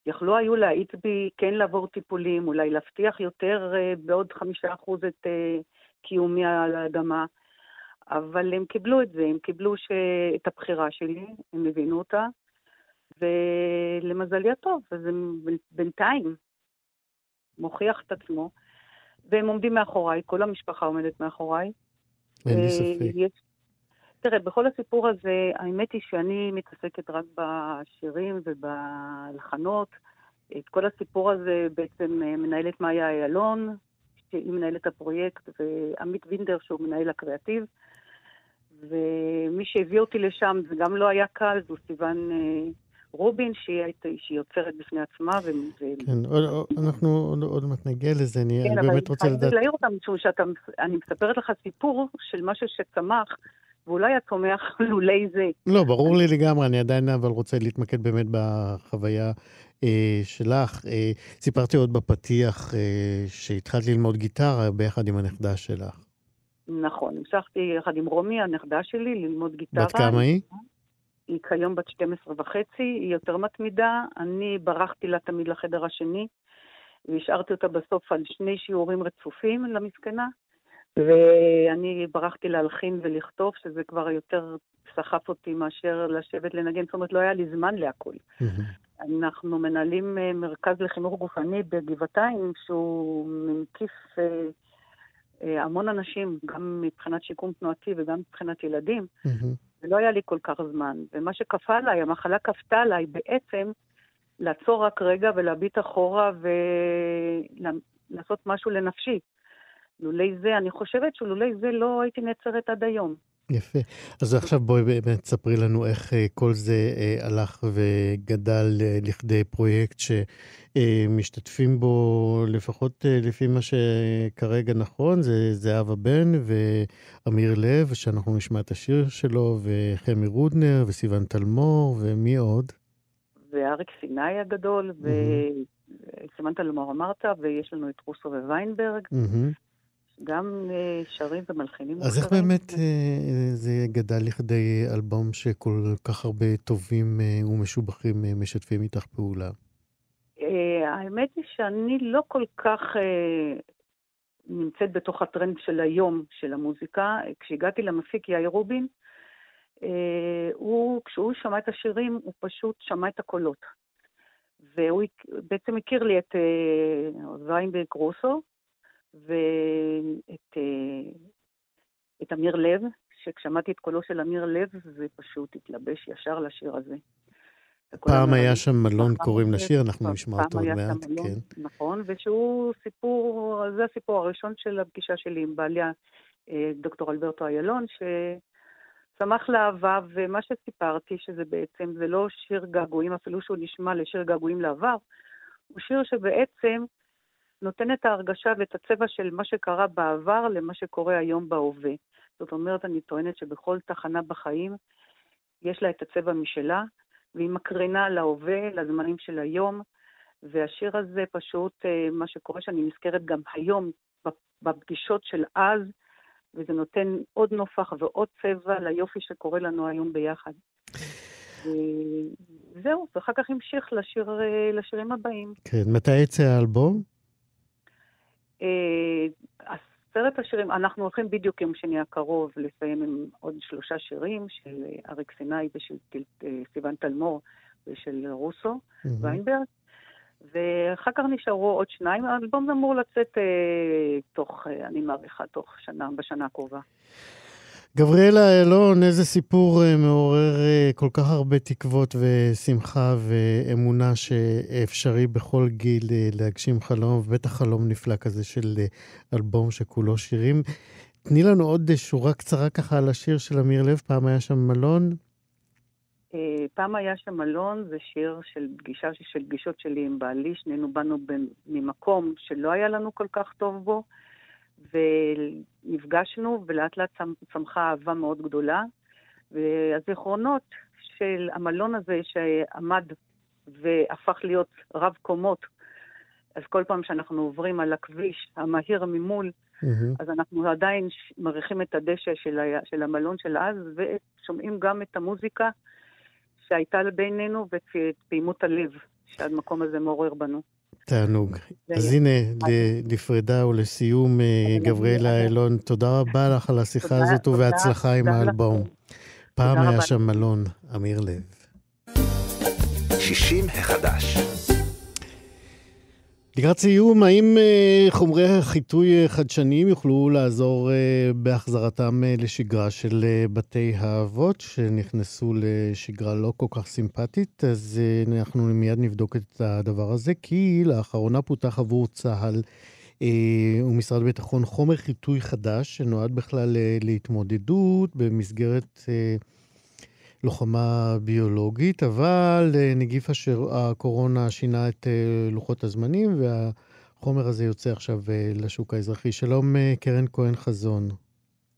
יכלו היו להאיץ בי כן לעבור טיפולים, אולי להבטיח יותר uh, בעוד חמישה אחוז את קיומי על האדמה, אבל הם קיבלו את זה, הם קיבלו ש... את הבחירה שלי, הם הבינו אותה, ולמזלי הטוב, אז הם בינתיים מוכיח את עצמו, והם עומדים מאחוריי, כל המשפחה עומדת מאחוריי. אין לי ספק. יש, תראה, בכל הסיפור הזה, האמת היא שאני מתעסקת רק בשירים ובלחנות. את כל הסיפור הזה בעצם אה, מנהלת מאיה איילון, שהיא מנהלת הפרויקט, ועמית וינדר, שהוא מנהל הקריאטיב. ומי שהביא אותי לשם, זה גם לא היה קל, זו סיוון אה, רובין, שהיא, יוצרת בפני עצמה. ו... כן, עוד, אנחנו עוד, עוד מעט נגיע לזה, אני כן, באמת רוצה לדעת... כן, אבל אני להעיר אותם, משום שאני מספרת לך סיפור של משהו שצמח. והוא לא היה צומח (laughs) לולי זה. לא, ברור לי לגמרי, אני עדיין אבל רוצה להתמקד באמת בחוויה אה, שלך. אה, סיפרתי עוד בפתיח אה, שהתחלת ללמוד גיטרה ביחד עם הנכדה שלך. נכון, המשכתי יחד עם רומי, הנכדה שלי, ללמוד גיטרה. בת כמה היא? היא כיום בת 12 וחצי, היא יותר מתמידה. אני ברחתי לה תמיד לחדר השני, והשארתי אותה בסוף על שני שיעורים רצופים למסכנה. ואני ברחתי להלחין ולכתוב, שזה כבר יותר סחף אותי מאשר לשבת לנגן, זאת אומרת, לא היה לי זמן להכל. אנחנו מנהלים אה, מרכז לחינוך גופני בגבעתיים, שהוא מקיף אה, אה, המון אנשים, גם מבחינת שיקום תנועתי וגם מבחינת ילדים, ולא היה לי כל כך זמן. ומה שכפה עליי, המחלה כפתה עליי בעצם לעצור רק רגע ולהביט אחורה ולעשות משהו לנפשי. לולי זה, אני חושבת שלולי זה לא הייתי נעצרת עד היום. יפה. אז עכשיו בואי באמת ספרי לנו איך אה, כל זה אה, הלך וגדל אה, לכדי פרויקט שמשתתפים בו, לפחות לפי מה שכרגע נכון, זה זהבה בן ואמיר לב, שאנחנו נשמע את השיר שלו, וחמי רודנר וסיון טלמור, ומי עוד? ואריק סיני הגדול, וסימן טלמור אמרת, ויש לנו את רוסו וויינברג. Mm-hmm. גם אה, שרים ומלחינים. אז איך באמת אה, זה גדל לכדי אלבום שכל כך הרבה טובים אה, ומשובחים משתפים איתך פעולה? האמת היא שאני לא כל כך נמצאת בתוך הטרנד של היום של המוזיקה. כשהגעתי למפיק יאיר רובין, הוא, כשהוא שמע את השירים, הוא פשוט שמע את הקולות. והוא בעצם הכיר לי את ויינברג רוסו, ואת אה, את אמיר לב, שכשמעתי את קולו של אמיר לב, זה פשוט התלבש ישר לשיר הזה. פעם היה שם מלון קוראים לשיר, אנחנו נשמע אותו עוד מעט, כן. נכון, ושהוא סיפור, זה הסיפור הראשון של הפגישה שלי עם בעליה, אה, דוקטור אלברטו איילון, צמח לאהבה, ומה שסיפרתי, שזה בעצם, זה לא שיר געגועים, אפילו שהוא נשמע לשיר געגועים לעבר, הוא שיר שבעצם נותן את ההרגשה ואת הצבע של מה שקרה בעבר למה שקורה היום בהווה. זאת אומרת, אני טוענת שבכל תחנה בחיים יש לה את הצבע משלה, והיא מקרינה להווה, לזמנים של היום, והשיר הזה פשוט, אה, מה שקורה שאני נזכרת גם היום בפגישות של אז, וזה נותן עוד נופח ועוד צבע ליופי שקורה לנו היום ביחד. זהו, ואחר כך המשיך לשיר, אה, לשירים הבאים. כן, מתי יצא האלבום? אה, עשרת השירים, אנחנו הולכים בדיוק יום שני הקרוב לסיים עם עוד שלושה שירים של אריק סיני ושל סיוון תלמור ושל רוסו ויינברג. ואחר כך נשארו עוד שניים. האלבום אמור לצאת אה, תוך, אה, אני מעריכה, תוך שנה, בשנה הקרובה. גבריאלה אלון, איזה סיפור אה, מעורר אה, כל כך הרבה תקוות ושמחה ואמונה שאפשרי בכל גיל אה, להגשים חלום, ובטח חלום נפלא כזה של אלבום שכולו שירים. תני לנו עוד שורה קצרה ככה על השיר של אמיר לב, פעם היה שם מלון. פעם היה שם מלון, זה שיר של פגישה של פגישות שלי עם בעלי, שנינו באנו ממקום שלא היה לנו כל כך טוב בו. ונפגשנו, ולאט לאט צמחה אהבה מאוד גדולה. והזיכרונות של המלון הזה שעמד והפך להיות רב קומות, אז כל פעם שאנחנו עוברים על הכביש המהיר ממול, mm-hmm. אז אנחנו עדיין מריחים את הדשא של, ה... של המלון של אז, ושומעים גם את המוזיקה שהייתה בינינו ואת פעימות הלב שהמקום הזה מעורר בנו. תענוג. אז הנה, לפרידה ולסיום, אה, גבריאלה אילון, תודה רבה לך על השיחה הזאת ובהצלחה עם האלבום. פעם היה שם מלון, אמיר לב. 60 החדש לקראת סיום, האם uh, חומרי חיטוי uh, חדשניים יוכלו לעזור uh, בהחזרתם לשגרה של בתי האבות שנכנסו לשגרה לא כל כך סימפטית? אז אנחנו מיד נבדוק את הדבר הזה, כי לאחרונה פותח עבור צה"ל ומשרד הביטחון חומר חיטוי חדש שנועד בכלל להתמודדות במסגרת... לוחמה ביולוגית, אבל אה, נגיף אשר הקורונה שינה את אה, לוחות הזמנים, והחומר הזה יוצא עכשיו אה, לשוק האזרחי. שלום, קרן כהן חזון.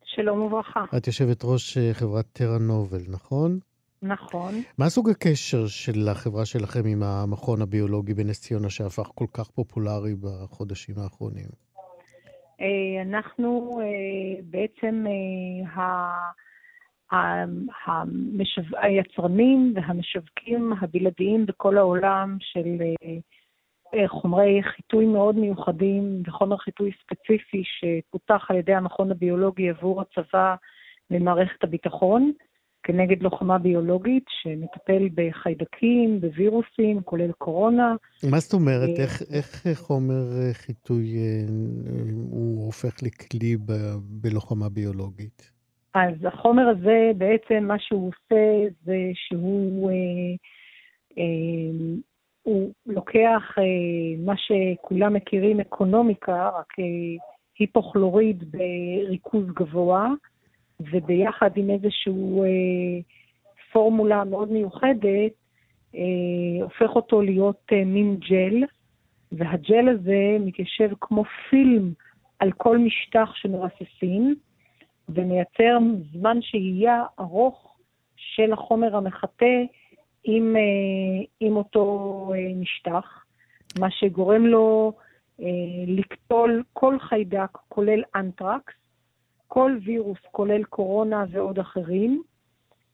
שלום וברכה. את יושבת ראש חברת טרה נובל, נכון? נכון. מה סוג הקשר של החברה שלכם עם המכון הביולוגי בנס ציונה שהפך כל כך פופולרי בחודשים האחרונים? אנחנו בעצם המשו... היצרנים והמשווקים הבלעדיים בכל העולם של אה, חומרי חיטוי מאוד מיוחדים וחומר חיטוי ספציפי שפותח על ידי המכון הביולוגי עבור הצבא ומערכת הביטחון כנגד לוחמה ביולוגית שמטפל בחיידקים, בווירוסים, כולל קורונה. מה זאת אומרת? אה, איך, איך חומר חיטוי אה, הוא הופך לכלי ב, בלוחמה ביולוגית? אז החומר הזה, בעצם מה שהוא עושה זה שהוא אה, אה, הוא לוקח אה, מה שכולם מכירים אקונומיקה, רק אה, היפוכלוריד בריכוז גבוה, וביחד עם איזושהי אה, פורמולה מאוד מיוחדת, אה, הופך אותו להיות אה, מין ג'ל, והג'ל הזה מתיישב כמו פילם על כל משטח שמרססים. ומייצר זמן שהייה ארוך של החומר המחטא עם, אה, עם אותו אה, משטח, מה שגורם לו אה, לקטול כל חיידק, כולל אנטרקס, כל וירוס, כולל קורונה ועוד אחרים.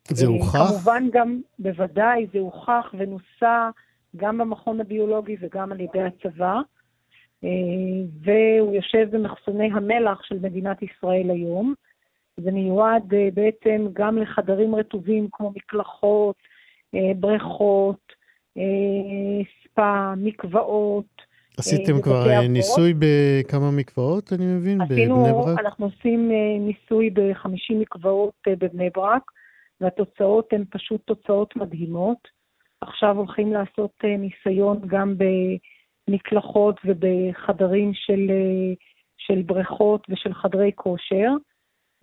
זה הוכח? כמובן גם, בוודאי, זה הוכח ונוסה גם במכון הביולוגי וגם על ידי הצבא. והוא יושב במחסוני המלח של מדינת ישראל היום. זה מיועד אה, בעצם גם לחדרים רטובים כמו מקלחות, אה, בריכות, אה, ספא, מקוואות. עשיתם כבר ניסוי בכמה מקוואות, אני מבין, עשינו, בבני ברק? אנחנו עושים ניסוי ב-50 מקוואות בבני ברק, והתוצאות הן פשוט תוצאות מדהימות. עכשיו הולכים לעשות ניסיון גם במקלחות ובחדרים של, של בריכות ושל חדרי כושר.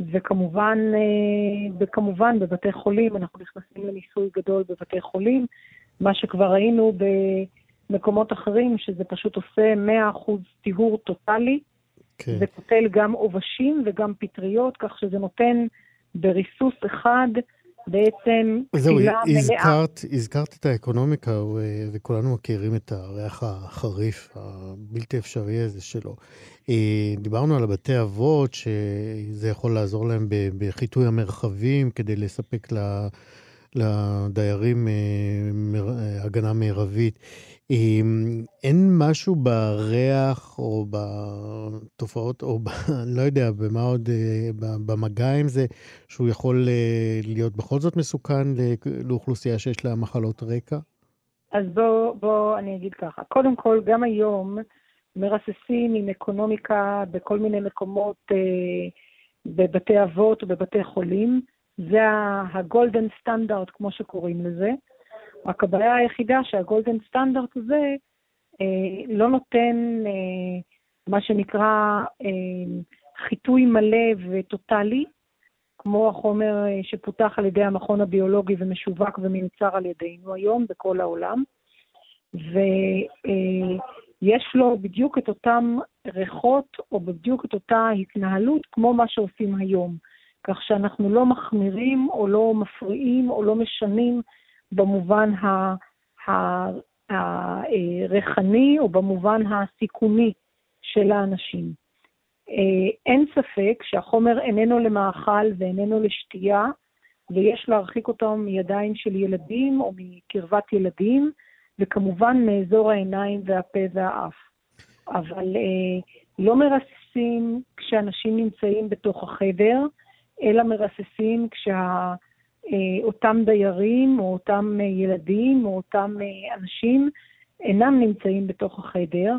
וכמובן, אה, וכמובן בבתי חולים, אנחנו נכנסים לניסוי גדול בבתי חולים, מה שכבר ראינו במקומות אחרים, שזה פשוט עושה 100% טיהור טוטאלי, כן. זה קוטל גם עובשים וגם פטריות, כך שזה נותן בריסוס אחד בעצם זהו, הזכרת, הזכרת את האקונומיקה, וכולנו מכירים את הריח החריף, הבלתי אפשרי הזה שלו. אה, דיברנו על הבתי אבות, שזה יכול לעזור להם בחיטוי המרחבים כדי לספק לדיירים אה, הגנה מרבית. אין משהו בריח או בתופעות, או ב, (laughs) לא יודע, במה עוד, אה, במגע עם זה, שהוא יכול אה, להיות בכל זאת מסוכן לאוכלוסייה שיש לה מחלות רקע? אז בוא, בוא אני אגיד ככה. קודם כל, גם היום מרססים עם אקונומיקה בכל מיני מקומות, אה, בבתי אבות ובבתי חולים. זה הגולדן סטנדרט, כמו שקוראים לזה. רק הבעיה היחידה שהגולדן סטנדרט הזה אה, לא נותן אה, מה שנקרא אה, חיטוי מלא וטוטאלי, כמו החומר אה, שפותח על ידי המכון הביולוגי ומשווק ומיוצר על ידינו היום בכל העולם. ויש אה, לו בדיוק את אותם ריחות או בדיוק את אותה התנהלות כמו מה שעושים היום. כך שאנחנו לא מחמירים או לא מפריעים או לא משנים במובן הריחני או במובן הסיכוני של האנשים. אה, אין ספק שהחומר איננו למאכל ואיננו לשתייה, ויש להרחיק אותו מידיים של ילדים או מקרבת ילדים, וכמובן מאזור העיניים והפה והאף. אבל אה, לא מרססים כשאנשים נמצאים בתוך החדר, אלא מרססים כשה... אה, אותם דיירים או אותם אה, ילדים או אותם אה, אנשים אינם נמצאים בתוך החדר,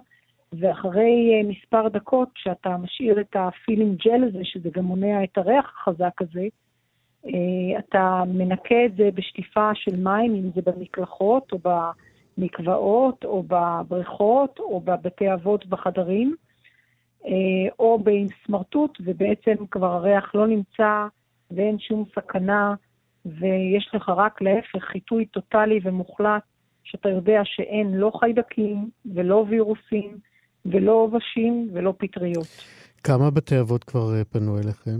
ואחרי מספר דקות, כשאתה משאיר את הפילינג ג'ל הזה, שזה גם מונע את הריח החזק הזה, אתה מנקה את זה בשטיפה של מים, אם זה במקלחות או במקוואות או בבריכות או בבתי אבות בחדרים, או בסמרטוט, ובעצם כבר הריח לא נמצא ואין שום סכנה ויש לך רק להפך חיטוי טוטאלי ומוחלט, שאתה יודע שאין לא חיידקים ולא וירוסים ולא עובשים ולא פטריות. כמה בתי אבות כבר אה, פנו אליכם?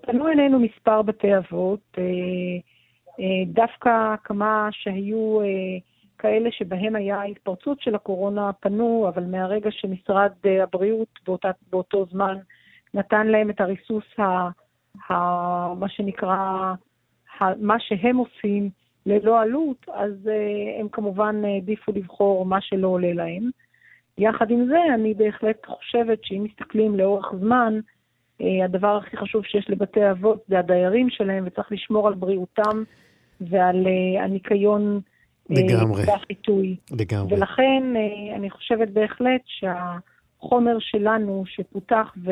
פנו אלינו מספר בתי אבות, אה, אה, דווקא כמה שהיו כאלה שבהם היה התפרצות של הקורונה פנו, אבל מהרגע שמשרד הבריאות באותה, באותו זמן נתן להם את הריסוס, ה, ה, מה שנקרא, מה שהם עושים ללא עלות, אז uh, הם כמובן העדיפו לבחור מה שלא עולה להם. יחד עם זה, אני בהחלט חושבת שאם מסתכלים לאורך זמן, uh, הדבר הכי חשוב שיש לבתי אבות זה הדיירים שלהם, וצריך לשמור על בריאותם ועל uh, הניקיון לגמרי. והחיטוי. לגמרי. ולכן uh, אני חושבת בהחלט שהחומר שלנו שפותח ו...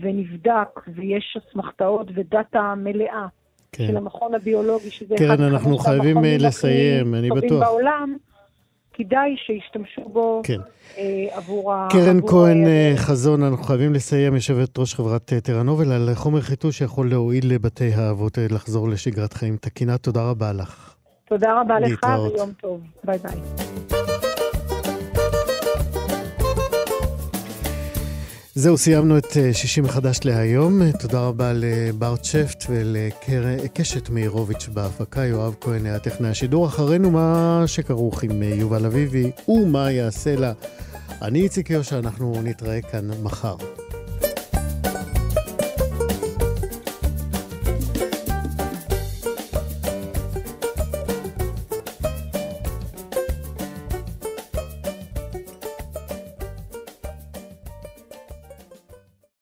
ונבדק, ויש אסמכתאות ודאטה מלאה כן. של המכון הביולוגי, שזה קרן, אחד אנחנו חייבים אה, לסיים, אני בטוח. בעולם, כדאי שישתמשו בו כן. אה, עבור ה... קרן עבור כהן ה... אה, חזון, אנחנו חייבים לסיים, יושבת ראש חברת טרנובל, על חומר חיטוי שיכול להועיל לבתי האבות אה, לחזור לשגרת חיים תקינה. תודה רבה לך. תודה רבה לך ויום טוב. ביי ביי. זהו, סיימנו את אה, שישי מחדש להיום. תודה רבה לברט שפט ולקשת מאירוביץ' בהפקה, יואב כהן היה טכנאי השידור. אחרינו מה שכרוך עם אה, יובל אביבי ומה יעשה לה. אני איציק יושע, אנחנו נתראה כאן מחר.